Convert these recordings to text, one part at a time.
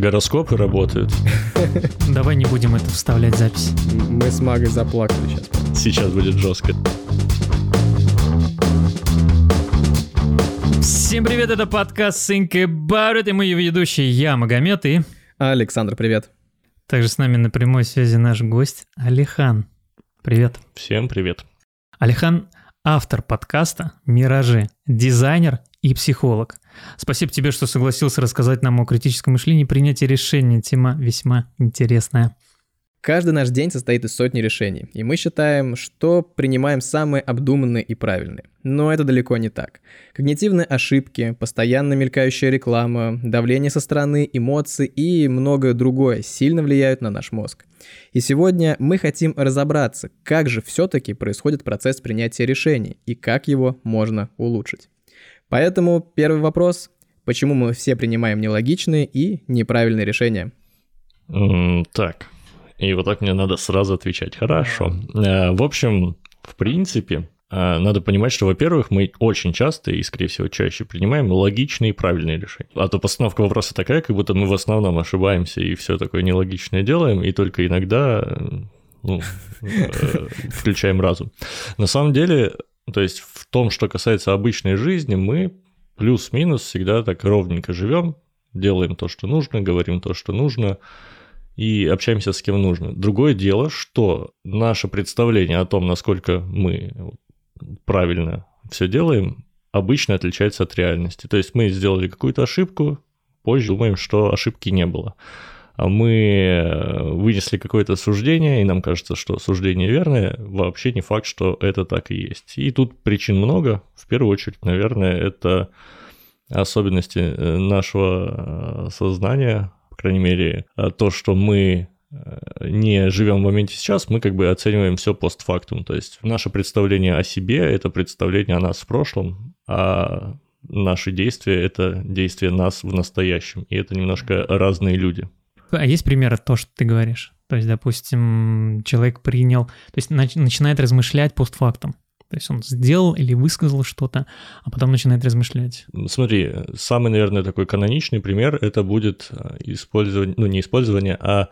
Гороскопы работают. Давай не будем это вставлять в запись. Мы с Магой заплакали сейчас. Сейчас будет жестко. Всем привет, это подкаст Think About It, и мы его ведущие, я, Магомед, и... Александр, привет. Также с нами на прямой связи наш гость Алихан. Привет. Всем привет. Алихан – автор подкаста «Миражи», дизайнер и психолог. Спасибо тебе, что согласился рассказать нам о критическом мышлении и принятии решений. Тема весьма интересная. Каждый наш день состоит из сотни решений, и мы считаем, что принимаем самые обдуманные и правильные. Но это далеко не так. Когнитивные ошибки, постоянно мелькающая реклама, давление со стороны, эмоции и многое другое сильно влияют на наш мозг. И сегодня мы хотим разобраться, как же все-таки происходит процесс принятия решений и как его можно улучшить. Поэтому первый вопрос – почему мы все принимаем нелогичные и неправильные решения? М, Так, и вот так мне надо сразу отвечать. Хорошо. Э, В общем, в принципе, э, надо понимать, что, во-первых, мы очень часто и, скорее всего, чаще принимаем логичные и правильные решения. А то постановка вопроса такая, как будто мы в основном ошибаемся и все такое нелогичное делаем, и только иногда э, ну, включаем разум. На самом деле, то есть в том, что касается обычной жизни, мы плюс-минус всегда так ровненько живем, делаем то, что нужно, говорим то, что нужно, и общаемся с кем нужно. Другое дело, что наше представление о том, насколько мы правильно все делаем, обычно отличается от реальности. То есть мы сделали какую-то ошибку, позже думаем, что ошибки не было. Мы вынесли какое-то суждение, и нам кажется, что суждение верное, вообще не факт, что это так и есть. И тут причин много. В первую очередь, наверное, это особенности э, нашего э, сознания, по крайней мере, э, то, что мы э, не живем в моменте сейчас, мы как бы оцениваем все постфактум. То есть наше представление о себе – это представление о нас в прошлом, а наши действия – это действия нас в настоящем. И это немножко разные люди. А есть примеры то, что ты говоришь? То есть, допустим, человек принял, то есть нач- начинает размышлять постфактум. То есть он сделал или высказал что-то, а потом начинает размышлять. Смотри, самый, наверное, такой каноничный пример – это будет э, использование, ну не использование, а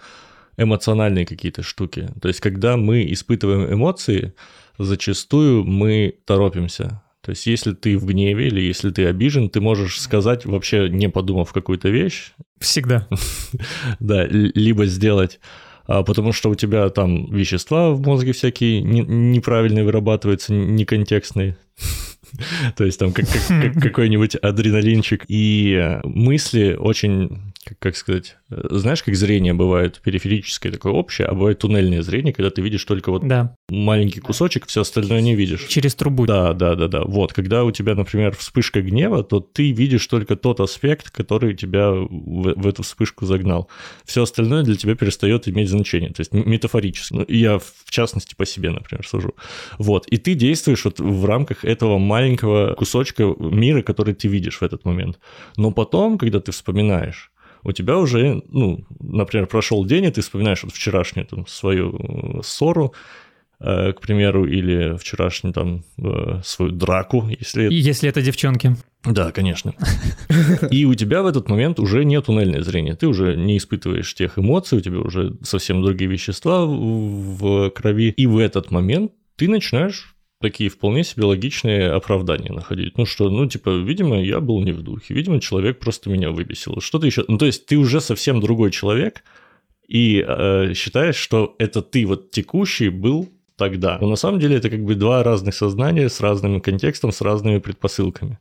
эмоциональные какие-то штуки. То есть когда мы испытываем эмоции, зачастую мы торопимся. То есть если ты в гневе или если ты обижен, ты можешь сказать, вообще не подумав какую-то вещь, Всегда. да, либо сделать, а, потому что у тебя там вещества в мозге всякие не- неправильные вырабатываются, неконтекстные. То есть там как- как- как- какой-нибудь адреналинчик. И э, мысли очень, как- как сказать, знаешь, как зрение бывает периферическое такое общее, а бывает туннельное зрение, когда ты видишь только вот Да, маленький кусочек, все остальное не видишь. через трубу. Да, да, да, да. Вот, когда у тебя, например, вспышка гнева, то ты видишь только тот аспект, который тебя в, в эту вспышку загнал. Все остальное для тебя перестает иметь значение, то есть метафорически. Ну, я, в частности, по себе, например, сужу. Вот, и ты действуешь вот в рамках этого маленького кусочка мира, который ты видишь в этот момент. Но потом, когда ты вспоминаешь, у тебя уже, ну, например, прошел день, и ты вспоминаешь вот вчерашнюю там свою э, ссору, э, к примеру, или вчерашнюю там э, свою драку, если... Если это девчонки. Да, конечно. И у тебя в этот момент уже нет туннельное зрение, ты уже не испытываешь тех эмоций, у тебя уже совсем другие вещества в крови, и в этот момент ты начинаешь такие вполне себе логичные оправдания находить. Ну что, ну типа, видимо, я был не в духе, видимо, человек просто меня выбесил. Что-то еще. Ну то есть ты уже совсем другой человек, и э, считаешь, что это ты вот текущий был тогда. Но на самом деле это как бы два разных сознания с разным контекстом, с разными предпосылками.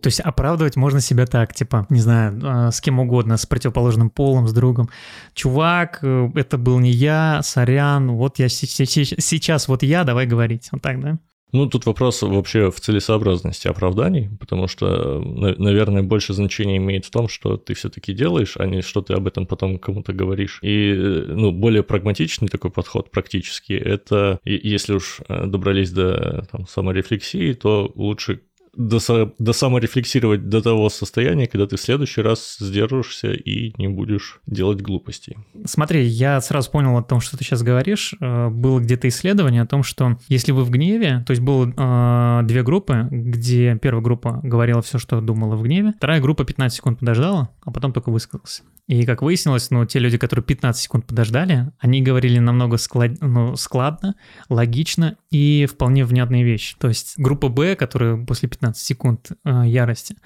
То есть оправдывать можно себя так, типа, не знаю, э, с кем угодно, с противоположным полом, с другом. Чувак, э, это был не я, сорян, вот я се- се- се- сейчас вот я, давай говорить. Вот так, да? Ну, тут вопрос вообще в целесообразности оправданий, потому что, на- наверное, больше значения имеет в том, что ты все-таки делаешь, а не что ты об этом потом кому-то говоришь. И, э, ну, более прагматичный такой подход практически, это если уж э, добрались до там, саморефлексии, то лучше досо- досаморефлексировать до того состояния, когда ты в следующий раз сдержишься и не будешь делать глупостей. Смотри, я сразу понял о том, что ты сейчас говоришь. Э, Было где-то исследование о том, что если вы в гневе, то есть было э, две группы, где первая группа говорила все, что думала в гневе, вторая группа 15 секунд подождала, а потом только высказался. И как выяснилось, ну, те люди, которые 15 секунд подождали, они говорили намного склад... ну, складно, логично и вполне внятные вещи. То есть группа Б, которая после 15 секунд э, ярости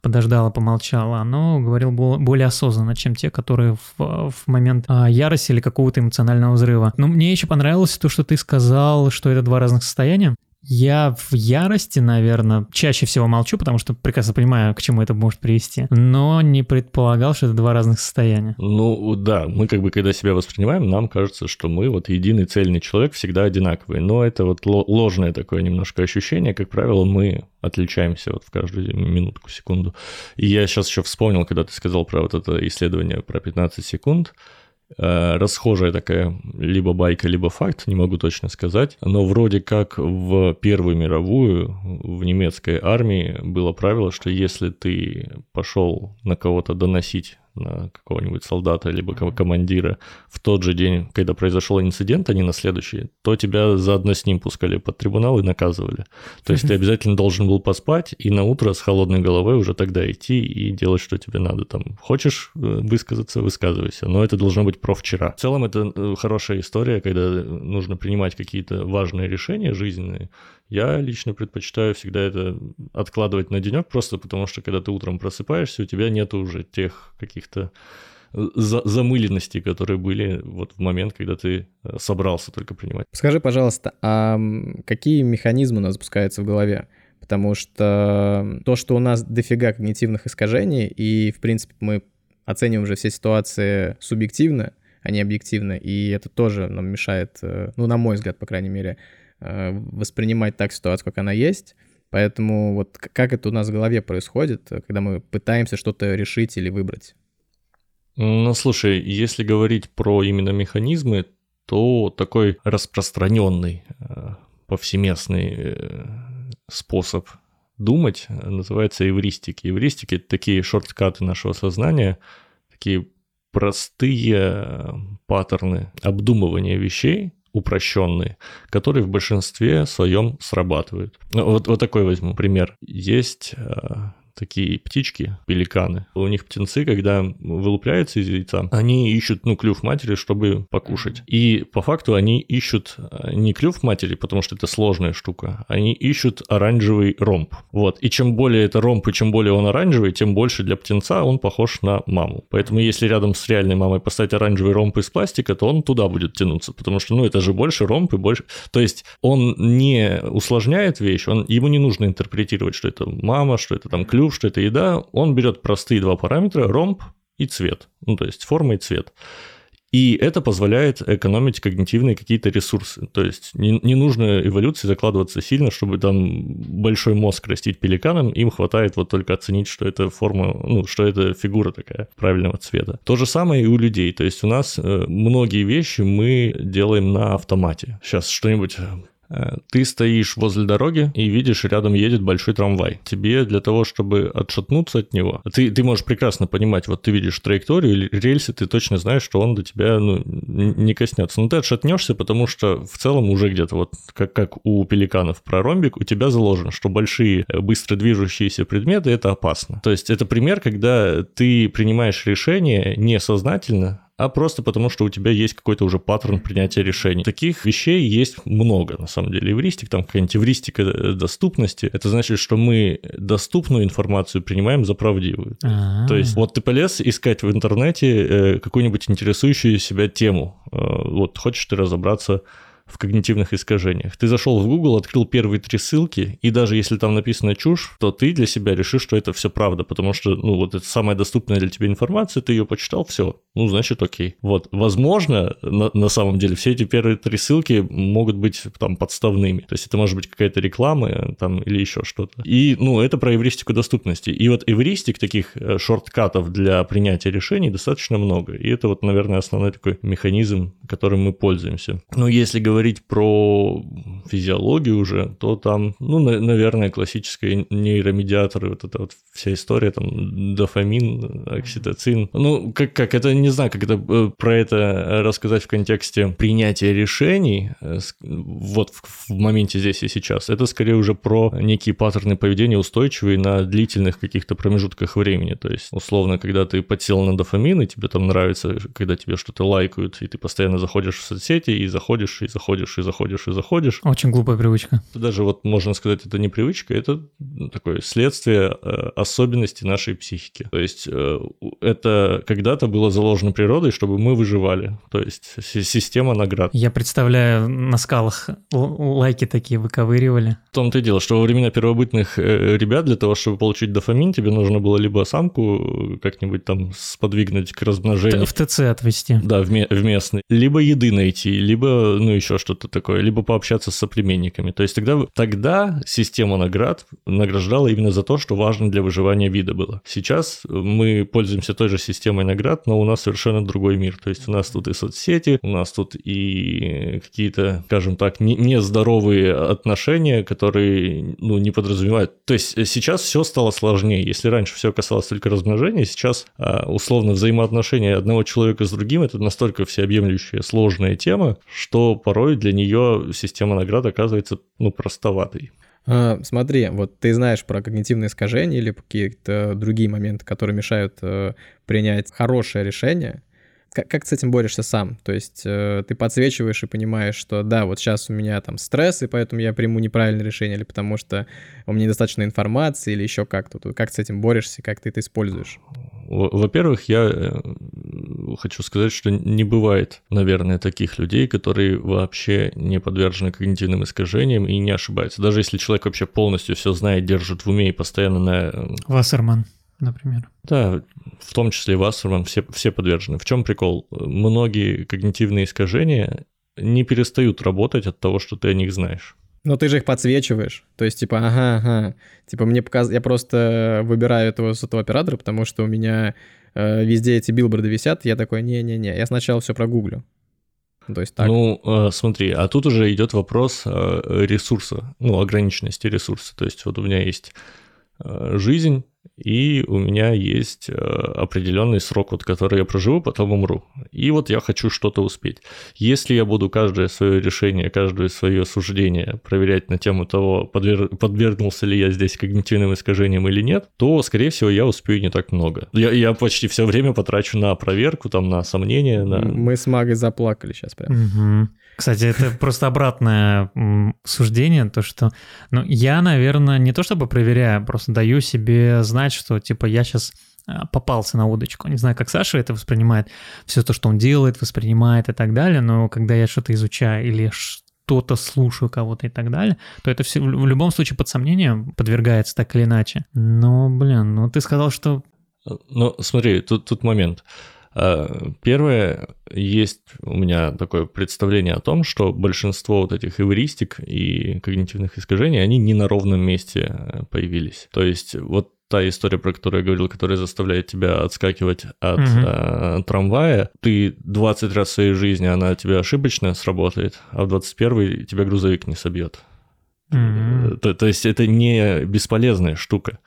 подождала, помолчала, оно говорил более осознанно, чем те, которые в, в момент э, ярости или какого-то эмоционального взрыва. Но мне еще понравилось то, что ты сказал, что это два разных состояния. Я в ярости, наверное, чаще всего молчу, потому что прекрасно понимаю, к чему это может привести, но не предполагал, что это два разных состояния. Ну да, мы как бы когда себя воспринимаем, нам кажется, что мы вот единый цельный человек, всегда одинаковый, но это вот ложное такое немножко ощущение, как правило, мы отличаемся вот в каждую минутку, секунду. И я сейчас еще вспомнил, когда ты сказал про вот это исследование про 15 секунд, расхожая такая либо байка, либо факт, не могу точно сказать, но вроде как в Первую мировую в немецкой армии было правило, что если ты пошел на кого-то доносить на какого-нибудь солдата либо командира в тот же день, когда произошел инцидент, а не на следующий, то тебя заодно с ним пускали под трибунал и наказывали. То есть ты обязательно должен был поспать и на утро с холодной головой уже тогда идти и делать, что тебе надо. Там хочешь э, высказаться, высказывайся, но это должно быть про вчера. В целом это э, хорошая история, когда нужно принимать какие-то важные решения жизненные, я лично предпочитаю всегда это откладывать на денек, просто потому что когда ты утром просыпаешься, у тебя нет уже тех каких-то э, за замыленностей, которые были вот в момент, когда ты э, собрался только принимать. Скажи, пожалуйста, а какие механизмы у нас запускаются в голове? Потому что то, что у нас дофига когнитивных искажений, и, в принципе, мы оцениваем уже все ситуации субъективно, а не объективно, и это тоже нам мешает, э, ну, на мой взгляд, по крайней мере, воспринимать так ситуацию, как она есть. Поэтому вот как это у нас в голове происходит, когда мы пытаемся что-то решить или выбрать? Ну, слушай, если говорить про именно механизмы, то такой распространенный, э, повсеместный э, способ думать называется эвристики. Эвристики — это такие шорткаты нашего сознания, такие простые паттерны обдумывания вещей, упрощенные, которые в большинстве своем срабатывают. Ну, вот, вот такой возьму пример. Есть э, такие птички, пеликаны. У них птенцы, когда вылупляются из яйца, они ищут, ну, клюв матери, чтобы покушать. И по факту они ищут э, не клюв матери, потому что это сложная штука, они ищут оранжевый ромб. Вот. И чем более это ромб, и чем более он оранжевый, тем больше для птенца он похож на маму. Поэтому если рядом с реальной мамой поставить оранжевый ромб из пластика, то он туда будет тянуться, потому что, ну, это же больше ромб и больше... То есть он не усложняет вещь, он... ему не нужно интерпретировать, что это мама, что это там клюв, клюв, что это еда, он берет простые два параметра, ромб и цвет, ну то есть форма и цвет. И это позволяет экономить когнитивные какие-то ресурсы. То есть не, не нужно эволюции закладываться сильно, чтобы там большой мозг растить пеликаном. Им хватает вот только оценить, что это форма, ну, что это фигура такая правильного цвета. То же самое и у людей. То есть у нас э, многие вещи мы делаем на автомате. Сейчас что-нибудь ты стоишь возле дороги и видишь, рядом едет большой трамвай. Тебе для того, чтобы отшатнуться от него, ты, ты можешь прекрасно понимать, вот ты видишь траекторию рельсы, ты точно знаешь, что он до тебя ну, не коснется. Но ты отшатнешься, потому что в целом уже где-то вот как, как у пеликанов про ромбик, у тебя заложено, что большие э, быстро движущиеся предметы это опасно. То есть это пример, когда ты принимаешь решение несознательно, а просто потому, что у тебя есть какой-то уже паттерн принятия решений. Таких вещей есть много, на самом деле. Эвристик, там какая-нибудь эвристика э, доступности, это значит, что мы доступную информацию принимаем за правдивую. А-а-а. То есть вот ты полез искать в интернете э, какую-нибудь интересующую себя тему. Э, вот хочешь ты разобраться в когнитивных искажениях. Ты зашел в Google, открыл первые три ссылки, и даже если там написано чушь, то ты для себя решишь, что это все правда, потому что, ну, вот это самая доступная для тебя информация, ты ее почитал, все, ну, значит, окей. Вот, возможно, на, на самом деле, все эти первые три ссылки могут быть там подставными, то есть это может быть какая-то реклама там или еще что-то. И, ну, это про эвристику доступности. И вот эвристик, таких э, шорткатов для принятия решений достаточно много, и это вот, наверное, основной такой механизм, которым мы пользуемся. Но если говорить говорить про физиологию уже, то там, ну, на, наверное, классические нейромедиаторы, вот эта вот вся история, там, дофамин, окситоцин. Ну, как, как это не знаю, как это, э, про это рассказать в контексте принятия решений, э, вот в, в моменте здесь и сейчас. Это скорее уже про некие паттерны поведения устойчивые на длительных каких-то промежутках времени. То есть, условно, когда ты подсел на дофамин, и тебе там нравится, когда тебе что-то лайкают, и ты постоянно заходишь в соцсети, и заходишь, и заходишь, и заходишь, и заходишь. Очень глупая привычка. Даже вот можно сказать, это не привычка, это такое следствие э, особенностей нашей психики. То есть э, это когда-то было заложено природой, чтобы мы выживали. То есть система наград. Я представляю, на скалах лайки такие выковыривали. В том-то и дело, что во времена первобытных э, ребят для того, чтобы получить дофамин, тебе нужно было либо самку как-нибудь там сподвигнуть к размножению. В ТЦ отвести. Да, в, в местный. Либо еды найти, либо, ну, еще что-то такое, либо пообщаться с соплеменниками. То есть тогда, тогда система наград награждала именно за то, что важно для выживания вида было. Сейчас мы пользуемся той же системой наград, но у нас совершенно другой мир. То есть у нас тут и соцсети, у нас тут и какие-то, скажем так, нездоровые отношения, которые, ну, не подразумевают. То есть сейчас все стало сложнее. Если раньше все касалось только размножения, сейчас а, условно взаимоотношения одного человека с другим это настолько всеобъемлющая сложная тема, что порой для нее система наград оказывается, ну, простоватой. А, смотри, вот ты знаешь про когнитивные искажения или какие-то другие моменты, которые мешают э, принять хорошее решение. Как, как ты с этим борешься сам? То есть э, ты подсвечиваешь и понимаешь, что да, вот сейчас у меня там стресс, и поэтому я приму неправильное решение, или потому что у меня недостаточно информации, или еще как-то. Как ты с этим борешься, как ты это используешь? Во-первых, я э, хочу сказать, что не бывает, наверное, таких людей, которые вообще не подвержены когнитивным искажениям и не ошибаются. Даже если человек вообще полностью все знает, держит в уме и постоянно на... Э, Вассерман, например. Да, в том числе Вассерман, все, все подвержены. В чем прикол? Многие когнитивные искажения не перестают работать от того, что ты о них знаешь. Но ты же их подсвечиваешь. То есть, типа, ага, ага. Типа, мне показ... Я просто выбираю этого сотового оператора, потому что у меня э, везде эти билборды висят. Я такой, не-не-не, я сначала все прогуглю. То есть так. Ну, э, смотри, а тут уже идет вопрос э, ресурса, ну, ограниченности ресурса. То есть, вот у меня есть э, жизнь, и у меня есть э, определенный срок, вот, который я проживу, потом умру. И вот я хочу что-то успеть. Если я буду каждое свое решение, каждое свое суждение проверять на тему того, подвер... подвергнулся ли я здесь когнитивным искажениям или нет, то, скорее всего, я успею не так много. Я, я почти все время потрачу на проверку, там, на сомнения. На... Мы с Магой заплакали сейчас прям. Угу. Кстати, это просто обратное суждение, то что, ну, я, наверное, не то чтобы проверяю, просто даю себе знать, что, типа, я сейчас а, попался на удочку. Не знаю, как Саша это воспринимает, все то, что он делает, воспринимает и так далее, но когда я что-то изучаю или что-то слушаю кого-то и так далее, то это все в любом случае под сомнением подвергается так или иначе. Но, блин, ну ты сказал, что... Ну, смотри, тут, тут момент. А, первое, есть у меня такое представление о том, что большинство вот этих эвристик и когнитивных искажений, они не на ровном месте э, появились. То есть вот та история, про которую я говорил, которая заставляет тебя отскакивать от угу. э, трамвая, ты 20 раз в своей жизни, она тебе ошибочно сработает, а в 21 тебя грузовик не собьет. Угу. То, то есть это не бесполезная штука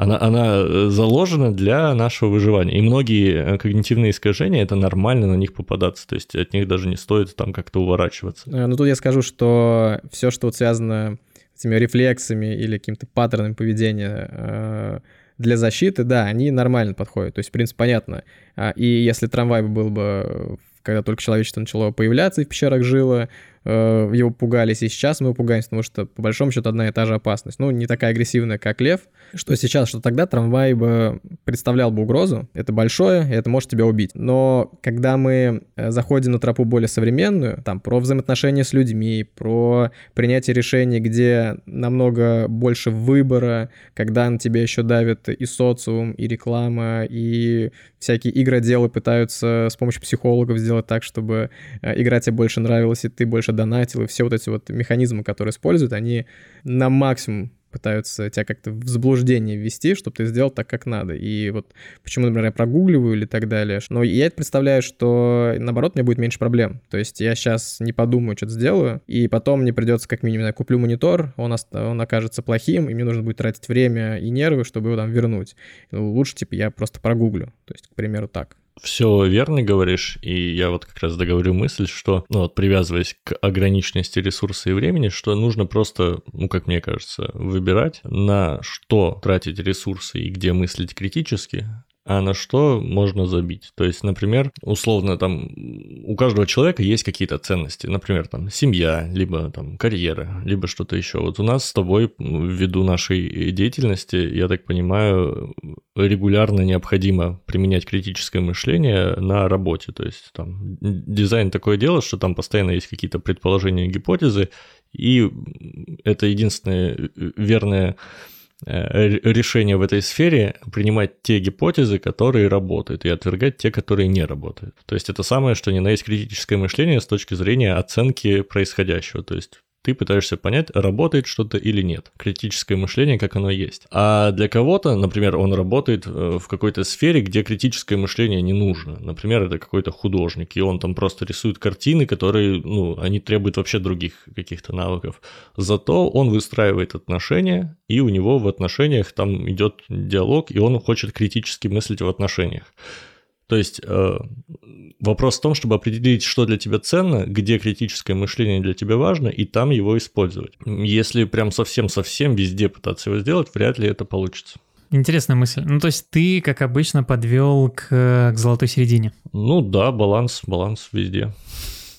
она, она э, заложена для нашего выживания. И многие э, когнитивные искажения, это нормально на них попадаться, то есть от них даже не стоит там как-то уворачиваться. Э, ну тут я скажу, что все, что вот связано с этими рефлексами или каким-то паттерном поведения для защиты, да, они нормально подходят. То есть, в принципе, понятно. А, и если трамвай был бы когда только человечество начало появляться и в пещерах жило, э, его пугались, и сейчас мы пугаемся, потому что, по большому счету, одна и та же опасность. Ну, не такая агрессивная, как лев, что сейчас, что тогда трамвай бы представлял бы угрозу. Это большое, и это может тебя убить. Но когда мы э, заходим на тропу более современную, там, про взаимоотношения с людьми, про принятие решений, где намного больше выбора, когда на тебя еще давит и социум, и реклама, и всякие игроделы пытаются с помощью психологов сделать так, чтобы э, игра тебе больше нравилась, и ты больше донатил, и все вот эти вот механизмы, которые используют, они на максимум пытаются тебя как-то в заблуждение ввести, чтобы ты сделал так, как надо. И вот почему, например, я прогугливаю или так далее. Но я представляю, что наоборот, мне будет меньше проблем. То есть я сейчас не подумаю, что-то сделаю, и потом мне придется как минимум, я куплю монитор, он, он окажется плохим, и мне нужно будет тратить время и нервы, чтобы его там вернуть. Лучше, типа, я просто прогуглю. То есть, к примеру, так все верно говоришь, и я вот как раз договорю мысль, что, ну вот привязываясь к ограниченности ресурса и времени, что нужно просто, ну как мне кажется, выбирать, на что тратить ресурсы и где мыслить критически, а на что можно забить. То есть, например, условно там у каждого человека есть какие-то ценности, например, там семья, либо там карьера, либо что-то еще. Вот у нас с тобой ввиду нашей деятельности, я так понимаю, регулярно необходимо применять критическое мышление на работе. То есть там дизайн такое дело, что там постоянно есть какие-то предположения, гипотезы, и это единственное верное Э, решения в этой сфере принимать те гипотезы, которые работают, и отвергать те, которые не работают. То есть это самое, что не на есть критическое мышление с точки зрения оценки происходящего. То есть ты пытаешься понять, работает что-то или нет. Критическое мышление, как оно есть. А для кого-то, например, он работает э, в какой-то сфере, где критическое мышление не нужно. Например, это какой-то художник, и он там просто рисует картины, которые, ну, они требуют вообще других каких-то навыков. Зато он выстраивает отношения, и у него в отношениях там идет диалог, и он хочет критически мыслить в отношениях. То есть э, вопрос в том, чтобы определить, что для тебя ценно, где критическое мышление для тебя важно, и там его использовать. Если прям совсем-совсем везде пытаться его сделать, вряд ли это получится. Интересная мысль. Ну, то есть ты, как обычно, подвел к, к золотой середине. Ну да, баланс, баланс везде.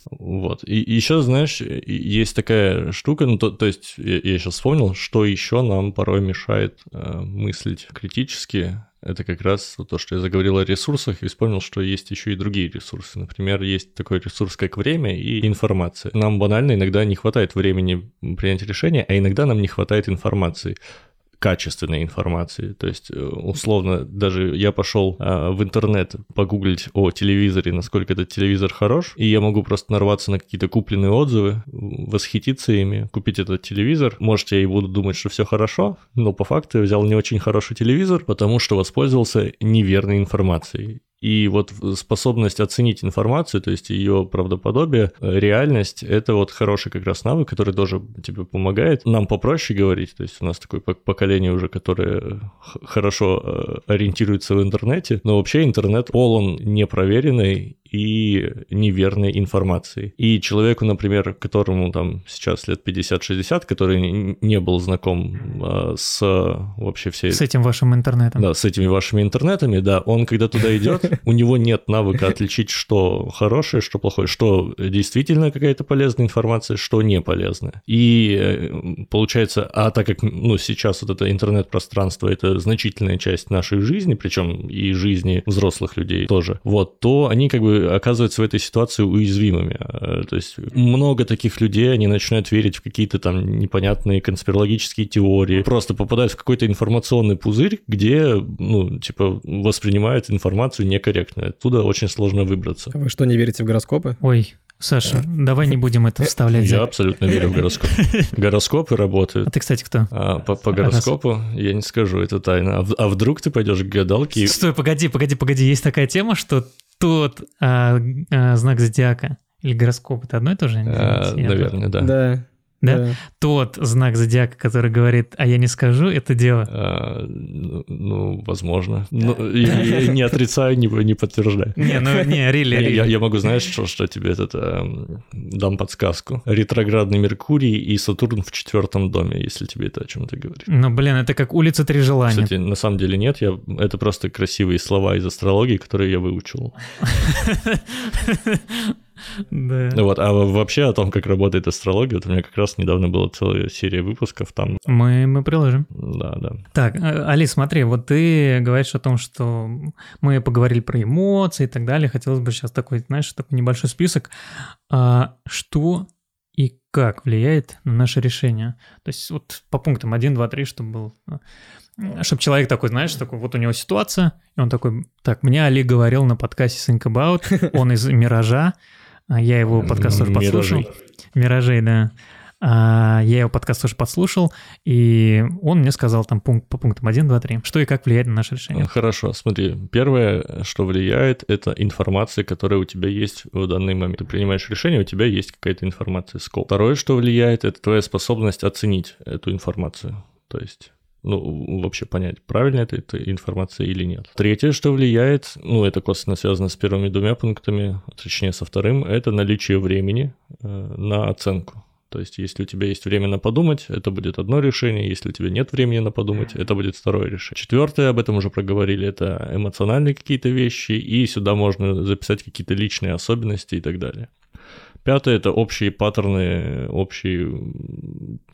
Вот. И, еще, знаешь, есть такая штука, ну, то, то есть я, я сейчас вспомнил, что еще нам порой мешает э, мыслить критически, это как раз то, что я заговорил о ресурсах и вспомнил, что есть еще и другие ресурсы. Например, есть такой ресурс, как время и информация. Нам банально иногда не хватает времени принять решение, а иногда нам не хватает информации качественной информации. То есть, э, условно, даже я пошел а, в интернет погуглить о телевизоре, насколько этот телевизор хорош, и я могу просто нарваться на какие-то купленные отзывы, восхититься ими, купить этот телевизор. Может, я и буду думать, что все хорошо, но по факту я взял не очень хороший телевизор, потому что воспользовался неверной информацией. И вот способность оценить информацию, то есть ее правдоподобие, э, реальность, это вот хороший как раз навык, который тоже тебе помогает. Нам попроще говорить, то есть у нас такое поколение уже, которое хорошо э, ориентируется в интернете, но вообще интернет полон непроверенной и неверной информации. И человеку, например, которому там сейчас лет 50-60, который не был знаком а, с вообще всей... С этим вашим интернетом. Да, с этими вашими интернетами, да, он когда туда идет, у него нет навыка отличить, что хорошее, что плохое, что действительно какая-то полезная информация, что не полезная. И э, получается, а так как, ну, сейчас вот это интернет-пространство, это значительная часть нашей жизни, причем и жизни взрослых людей тоже, вот, то они как бы оказываются в этой ситуации уязвимыми. Э, то есть много таких людей, они начинают верить в какие-то там непонятные конспирологические теории, просто попадают в какой-то информационный пузырь, где, ну, типа, воспринимают информацию некорректно. Оттуда очень сложно выбраться. А вы что, не верите в гороскопы? Ой, Саша, давай не будем это вставлять. Я абсолютно верю в гороскоп. Гороскопы работают. А ты, кстати, кто? А, по, по гороскопу я не скажу, это тайна. А, а вдруг ты пойдешь к гадалке? Стой, погоди, погоди, погоди. Есть такая тема, что тот а, а, знак зодиака или гороскоп это одно и то же? А, наверное, да. Да. Да? да? Тот знак зодиака, который говорит, а я не скажу, это дело. А, ну, возможно. Ну, я, я не отрицаю, не, не подтверждаю. Не, ну не, рили, really, я, я могу, знаешь, что, что тебе этот, э, дам подсказку. Ретроградный Меркурий и Сатурн в четвертом доме, если тебе это о чем-то говорит. Ну, блин, это как улица Три Желания. Кстати, на самом деле нет, я, это просто красивые слова из астрологии, которые я выучил. Да. Вот, а вообще о том, как работает астрология, вот у меня как раз недавно была целая серия выпусков там. Мы, мы приложим. Да, да. Так, э, Али, смотри, вот ты говоришь о том, что мы поговорили про эмоции и так далее. Хотелось бы сейчас такой, знаешь, такой небольшой список. А что и как влияет на наше решение? То есть вот по пунктам 1, 2, 3, чтобы был чтобы человек такой, знаешь, такой, вот у него ситуация, и он такой, так, мне Али говорил на подкасте Think About, он из «Миража», я его подкаст тоже подслушал. Миражей, да. А, я его подкаст тоже подслушал, и он мне сказал там пункт, по пунктам 1, 2, 3, что и как влияет на наше решение. Хорошо, смотри. Первое, что влияет, это информация, которая у тебя есть в данный момент. Ты принимаешь решение, у тебя есть какая-то информация, скоп. Второе, что влияет, это твоя способность оценить эту информацию. То есть ну, вообще понять, правильно это, это информация или нет. Третье, что влияет, ну, это косвенно связано с первыми двумя пунктами, точнее со вторым, это наличие времени э, на оценку. То есть, если у тебя есть время на подумать, это будет одно решение. Если у тебя нет времени на подумать, это будет второе решение. Четвертое, об этом уже проговорили, это эмоциональные какие-то вещи, и сюда можно записать какие-то личные особенности и так далее. Пятое – это общие паттерны, общие,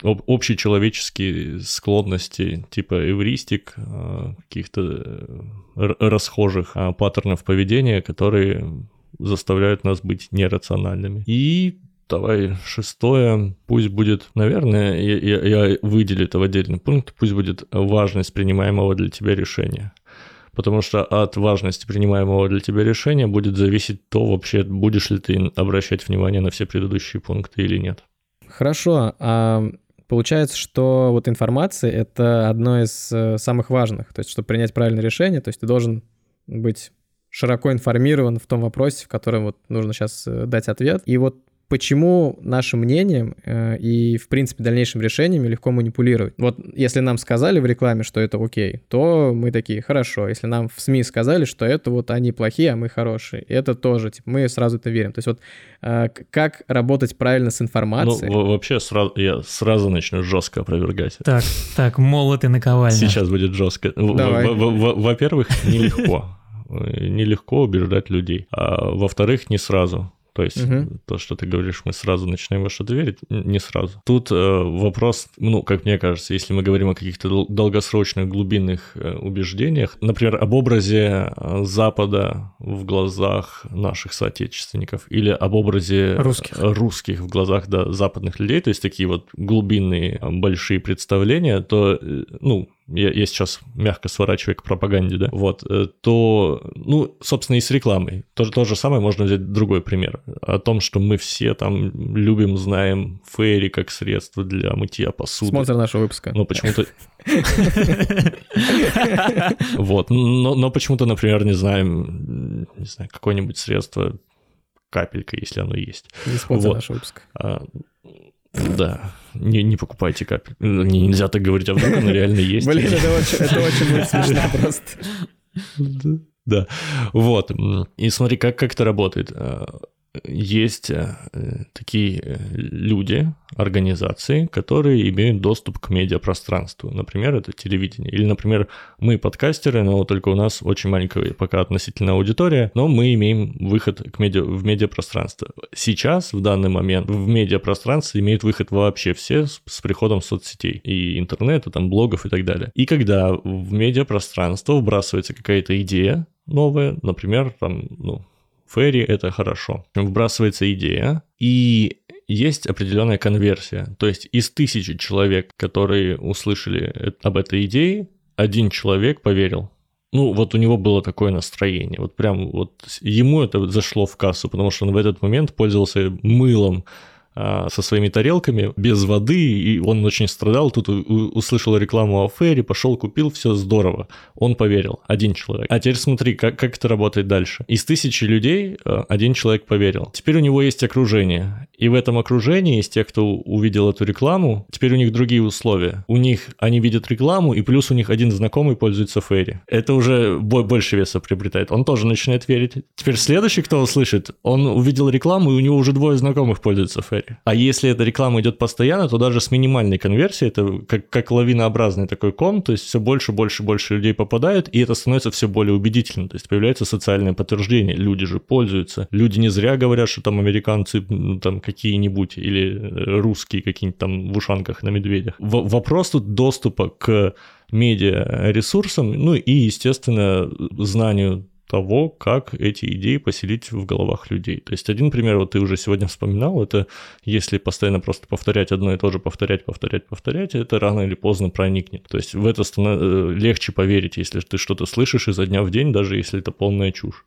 об, человеческие склонности, типа эвристик, а, каких-то расхожих а, паттернов поведения, которые заставляют нас быть нерациональными. И Давай шестое, пусть будет, наверное, я, я, я выделю это в отдельный пункт, пусть будет важность принимаемого для тебя решения. Потому что от важности принимаемого для тебя решения будет зависеть то, вообще будешь ли ты обращать внимание на все предыдущие пункты или нет. Хорошо, а получается, что вот информация — это одно из э, самых важных. То есть, чтобы принять правильное решение, то есть ты должен быть широко информирован в том вопросе, в котором вот нужно сейчас э, дать ответ. И вот почему нашим мнением э, и, в принципе, дальнейшим решениями легко манипулировать. Вот если нам сказали в рекламе, что это окей, то мы такие, хорошо. Если нам в СМИ сказали, что это вот они плохие, а мы хорошие, это тоже, типа, мы сразу это верим. То есть вот э, как работать правильно с информацией? Ну, вообще, сразу, я сразу начну жестко опровергать. Так, так, молот и наковальня. Сейчас будет жестко. Во-первых, нелегко нелегко убеждать людей. А во-вторых, не сразу. То есть угу. то, что ты говоришь, мы сразу начинаем во что-то верить, не сразу. Тут э, вопрос, ну, как мне кажется, если мы говорим о каких-то долгосрочных глубинных э, убеждениях, например, об образе э, Запада в глазах наших соотечественников или об образе русских, русских в глазах да, западных людей, то есть такие вот глубинные большие представления, то, э, ну, я, я сейчас мягко сворачиваю к пропаганде, да, вот, э, то, ну, собственно, и с рекламой. То, то же самое можно взять другой пример. О том, что мы все там любим, знаем фейри как средство для мытья посуды. Спонсор нашего выпуска. Но почему-то... Вот, но почему-то, например, не знаем, не знаю, какое-нибудь средство капелька, если оно есть. Не спонсор нашего выпуска. Да, не, не покупайте капель. Не, нельзя так говорить, а вдруг оно реально есть. Блин, это очень, это очень будет смешно просто. Да, вот. И смотри, как, как это работает есть э, такие э, люди, организации, которые имеют доступ к медиапространству. Например, это телевидение. Или, например, мы подкастеры, но только у нас очень маленькая пока относительно аудитория, но мы имеем выход к медиа, в медиапространство. Сейчас, в данный момент, в медиапространство имеют выход вообще все с, с приходом соцсетей и интернета, там, блогов и так далее. И когда в медиапространство вбрасывается какая-то идея новая, например, там, ну, Ферри — это хорошо. Вбрасывается идея, и есть определенная конверсия. То есть из тысячи человек, которые услышали об этой идее, один человек поверил. Ну, вот у него было такое настроение. Вот прям вот ему это зашло в кассу, потому что он в этот момент пользовался мылом, со своими тарелками без воды, и он очень страдал. Тут услышал рекламу о Ферри, пошел, купил, все здорово. Он поверил, один человек. А теперь смотри, как, как это работает дальше. Из тысячи людей а, один человек поверил. Теперь у него есть окружение. И в этом окружении из тех, кто увидел эту рекламу, теперь у них другие условия. У них они видят рекламу, и плюс у них один знакомый пользуется Ферри. Это уже больше веса приобретает. Он тоже начинает верить. Теперь следующий, кто услышит, он увидел рекламу, и у него уже двое знакомых пользуются Ферри. А если эта реклама идет постоянно, то даже с минимальной конверсией, это как, как лавинообразный такой ком, то есть все больше, больше, больше людей попадают, и это становится все более убедительным. То есть появляется социальное подтверждение. Люди же пользуются. Люди не зря говорят, что там американцы там какие-нибудь или русские какие-нибудь там в ушанках на медведях. В- вопрос тут доступа к медиа ресурсам, ну и, естественно, знанию того, как эти идеи поселить в головах людей. То есть один пример, вот ты уже сегодня вспоминал, это если постоянно просто повторять одно и то же, повторять, повторять, повторять, это рано или поздно проникнет. То есть в это э, легче поверить, если ты что-то слышишь изо дня в день, даже если это полная чушь.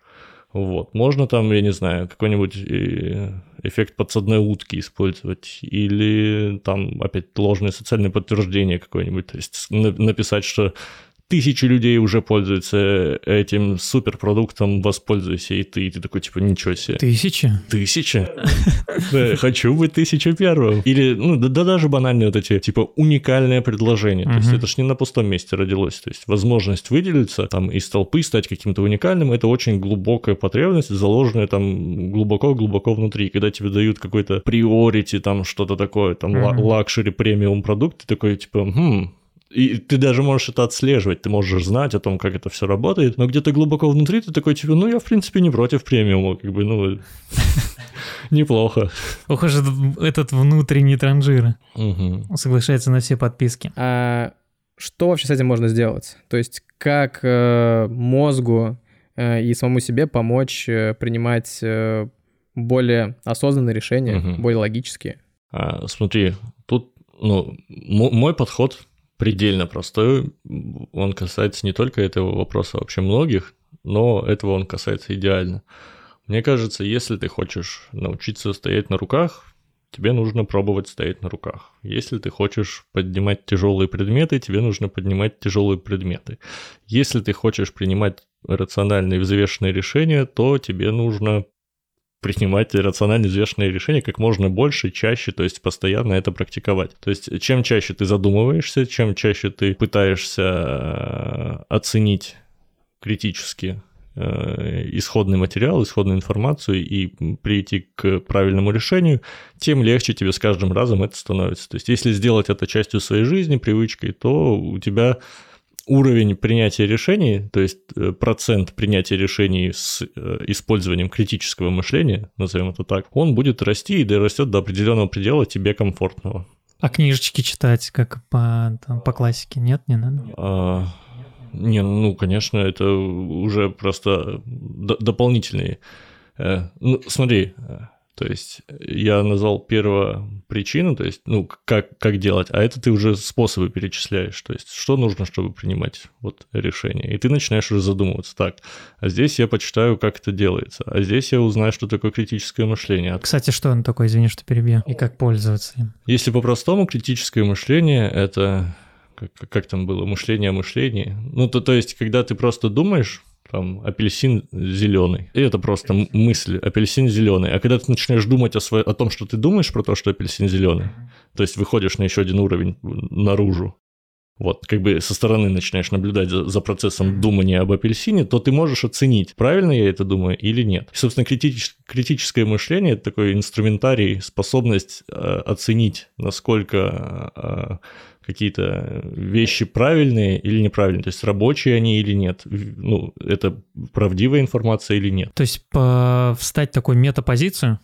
Вот. Можно там, я не знаю, какой-нибудь э, эффект подсадной утки использовать, или там опять ложное социальное подтверждение какое-нибудь, то есть написать, что тысячи людей уже пользуются этим суперпродуктом, воспользуйся и ты. И ты такой, типа, ничего себе. Тысячи? Тысяча? Хочу быть тысяча первым. Или, ну, да даже банальные вот эти, типа, уникальное предложение. То есть это ж не на пустом месте родилось. То есть возможность выделиться там из толпы, стать каким-то уникальным, это очень глубокая потребность, заложенная там глубоко-глубоко внутри. Когда тебе дают какой-то priority, там что-то такое, там luxury премиум продукт, ты такой, типа, хм, и ты даже можешь это отслеживать, ты можешь знать о том, как это все работает, но где-то глубоко внутри ты такой, типа, ну, я, в принципе, не против премиума, как бы, ну, неплохо. Ох уж этот внутренний транжир. Соглашается на все подписки. А что вообще с этим можно сделать? То есть как э, мозгу э, и самому себе помочь э, принимать более осознанные решения, более логические? А, смотри, тут ну, мой подход предельно простой. Он касается не только этого вопроса, вообще многих, но этого он касается идеально. Мне кажется, если ты хочешь научиться стоять на руках, тебе нужно пробовать стоять на руках. Если ты хочешь поднимать тяжелые предметы, тебе нужно поднимать тяжелые предметы. Если ты хочешь принимать рациональные взвешенные решения, то тебе нужно принимать рационально взвешенные решения как можно больше, чаще, то есть постоянно это практиковать. То есть чем чаще ты задумываешься, чем чаще ты пытаешься э, оценить критически э, исходный материал, исходную информацию и прийти к правильному решению, тем легче тебе с каждым разом это становится. То есть если сделать это частью своей жизни, привычкой, то у тебя уровень принятия решений, то есть э, процент принятия решений с э, использованием критического мышления, назовем это так, он будет расти и дорастет до определенного предела тебе комфортного. А книжечки читать, как по, там, по классике, нет, не надо? А, не, ну, конечно, это уже просто дополнительные. Э, ну, смотри, то есть я назвал первую причину, то есть, ну, как, как делать, а это ты уже способы перечисляешь, то есть что нужно, чтобы принимать вот решение. И ты начинаешь уже задумываться, так, а здесь я почитаю, как это делается, а здесь я узнаю, что такое критическое мышление. Кстати, что оно такое, извини, что перебью, и как пользоваться им? Если по-простому, критическое мышление — это как, как там было, мышление о мышлении. Ну, то, то есть, когда ты просто думаешь, там апельсин зеленый. И это просто мысль, апельсин зеленый. А когда ты начинаешь думать о, сво... о том, что ты думаешь про то, что апельсин зеленый, то есть выходишь на еще один уровень наружу, вот, как бы со стороны начинаешь наблюдать за, за процессом думания об апельсине, то ты можешь оценить, правильно я это думаю или нет. И, собственно, критич, критическое мышление – это такой инструментарий, способность э, оценить, насколько э, какие-то вещи правильные или неправильные, то есть рабочие они или нет, ну, это правдивая информация или нет. То есть по, встать в такую метапозицию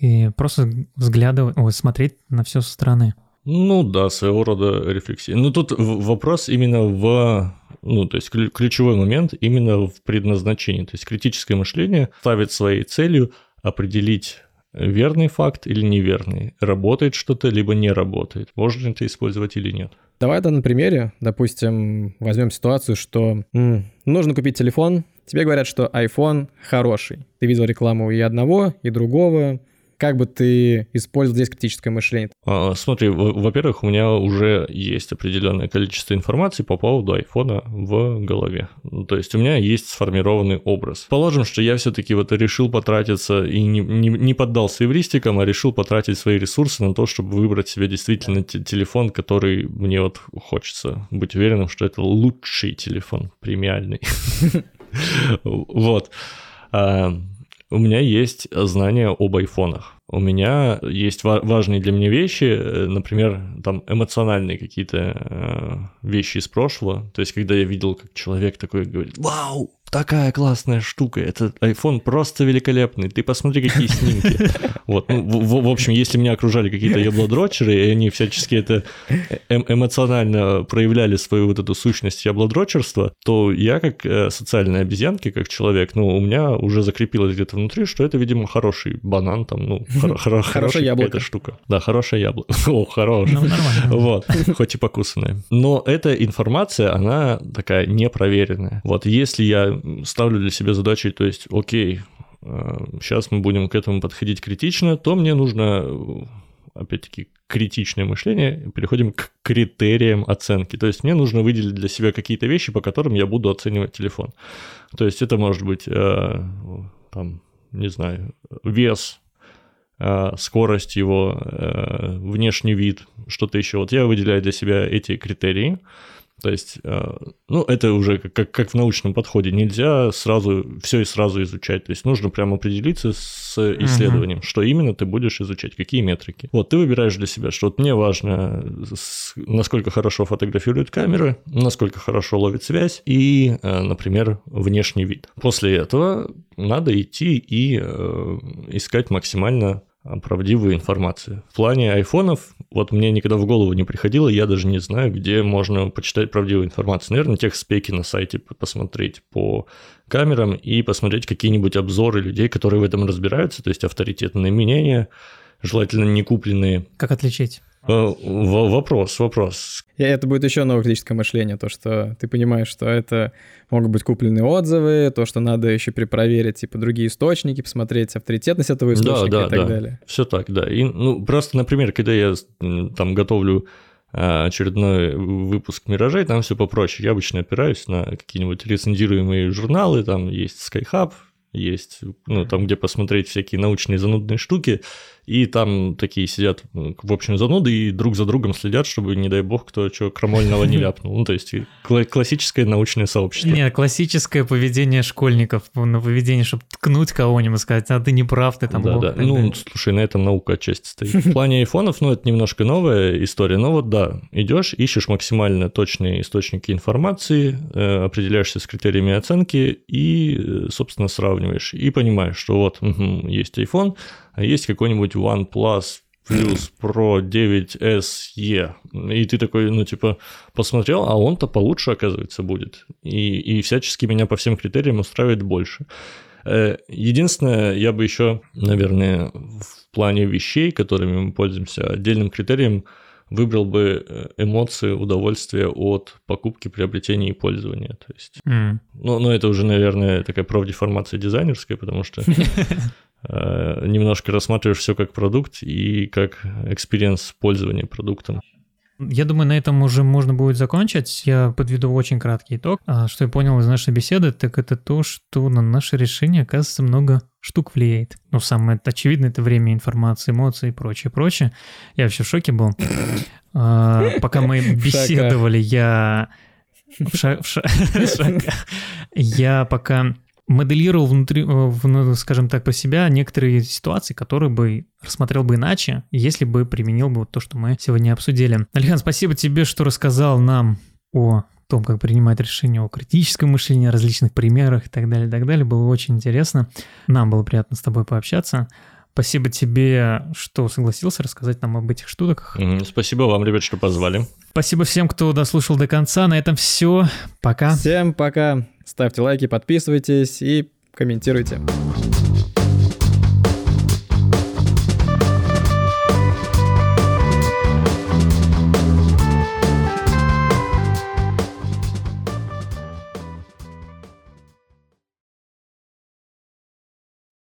и просто взглядывать, ой, смотреть на все со стороны. Ну да, своего рода рефлексия. Ну тут вопрос именно в, ну то есть ключевой момент именно в предназначении. То есть критическое мышление ставит своей целью определить верный факт или неверный, работает что-то, либо не работает, можно это использовать или нет. Давай это на примере, допустим, возьмем ситуацию, что м, нужно купить телефон, тебе говорят, что iPhone хороший. Ты видел рекламу и одного, и другого, как бы ты использовал здесь критическое мышление? А, смотри, во-первых, у меня уже есть определенное количество информации по поводу айфона в голове. Ну, то есть у меня есть сформированный образ. Положим, что я все-таки вот решил потратиться и не, не, не поддался эвристикам, а решил потратить свои ресурсы на то, чтобы выбрать себе действительно телефон, который мне вот хочется быть уверенным, что это лучший телефон, премиальный. Вот. У меня есть знания об айфонах. У меня есть важные для меня вещи, э, например, там эмоциональные какие-то э, вещи из прошлого. То есть, когда я видел, как человек такой говорит, вау, такая классная штука, этот iPhone просто великолепный, ты посмотри, какие снимки. Вот, ну, в, в общем, если меня окружали какие-то яблодрочеры, и они всячески это эм эмоционально проявляли свою вот эту сущность яблодрочерства, то я как э, социальная обезьянка, как человек, ну, у меня уже закрепилось где-то внутри, что это, видимо, хороший банан, там, ну, хоро хорошая яблоко. штука. Да, хорошая яблоко. О, хорошая. Ну. Вот, хоть и покусанная. Но эта информация, она такая непроверенная. Вот если я ставлю для себя задачей, то есть, окей, сейчас э, мы будем к этому подходить критично, то мне нужно опять-таки, критичное мышление, переходим к критериям оценки. То есть мне нужно выделить для себя какие-то вещи, по которым я буду оценивать телефон. То есть это может быть, э, там, не знаю, вес, э, скорость его, э, внешний вид, что-то еще. Вот я выделяю для себя эти критерии. То есть, э, ну, это уже как, как в научном подходе. Нельзя сразу все и сразу изучать. То есть нужно прямо определиться с исследованием, uh-huh. что именно ты будешь изучать, какие метрики. Вот ты выбираешь для себя, что вот мне важно, насколько хорошо фотографирует камера, насколько хорошо ловит связь и, э, например, внешний вид. После этого надо идти и э, искать максимально правдивую информацию. В плане айфонов, вот мне никогда в голову не приходило, я даже не знаю, где можно почитать правдивую информацию. Наверное, тех спеки на сайте посмотреть по камерам и посмотреть какие-нибудь обзоры людей, которые в этом разбираются, то есть авторитетные мнения, желательно не купленные. Как отличить? Э, вопрос, вопрос. И это будет еще новое критическое мышление, то, что ты понимаешь, что это могут быть купленные отзывы, то, что надо еще перепроверить, типа, другие источники, посмотреть авторитетность этого источника да, да, и так да. далее. Все так, да. И, ну, просто, например, когда я там готовлю а, очередной выпуск «Миражей», там все попроще. Я обычно опираюсь на какие-нибудь рецензируемые журналы, там есть Skyhub, есть, ну, там, где посмотреть всякие научные занудные штуки, и там такие сидят, в общем, зануды и друг за другом следят, чтобы, не дай бог, кто что крамольного не ляпнул. Ну, то есть классическое научное сообщество. Нет, классическое поведение школьников, на поведение, чтобы ткнуть кого-нибудь, сказать, а ты не прав, ты там Да, да. Ну, далее. слушай, на этом наука отчасти стоит. В плане айфонов, ну, это немножко новая история, но вот да, идешь, ищешь максимально точные источники информации, э, определяешься с критериями оценки и, э, собственно, сравниваешь. И понимаешь, что вот угу, есть iPhone, а есть какой-нибудь OnePlus Plus Pro 9SE, и ты такой, ну, типа, посмотрел, а он-то получше, оказывается, будет, и, и всячески меня по всем критериям устраивает больше. Э, единственное, я бы еще, наверное, в плане вещей, которыми мы пользуемся, отдельным критерием выбрал бы э, эмоции, удовольствие от покупки, приобретения и пользования. То есть, mm. ну, ну, это уже, наверное, такая профдеформация дизайнерская, потому что немножко рассматриваешь все как продукт и как experience пользования продуктом. Я думаю, на этом уже можно будет закончить. Я подведу очень краткий итог. А, что я понял из нашей беседы, так это то, что на наше решение, оказывается, много штук влияет. Ну, самое очевидное — это время информации, эмоции и прочее, прочее. Я вообще в шоке был. А, пока мы беседовали, я... Я пока моделировал внутри, э, ну, скажем так, про себя некоторые ситуации, которые бы рассмотрел бы иначе, если бы применил бы вот то, что мы сегодня обсудили. Алихан, спасибо тебе, что рассказал нам о том, как принимать решения, о критическом мышлении, различных примерах и так далее, и так далее. Было очень интересно. Нам было приятно с тобой пообщаться. Спасибо тебе, что согласился рассказать нам об этих штуках. Спасибо вам, ребят, что позвали. Спасибо всем, кто дослушал до конца. На этом все. Пока. Всем пока. Ставьте лайки, подписывайтесь и комментируйте.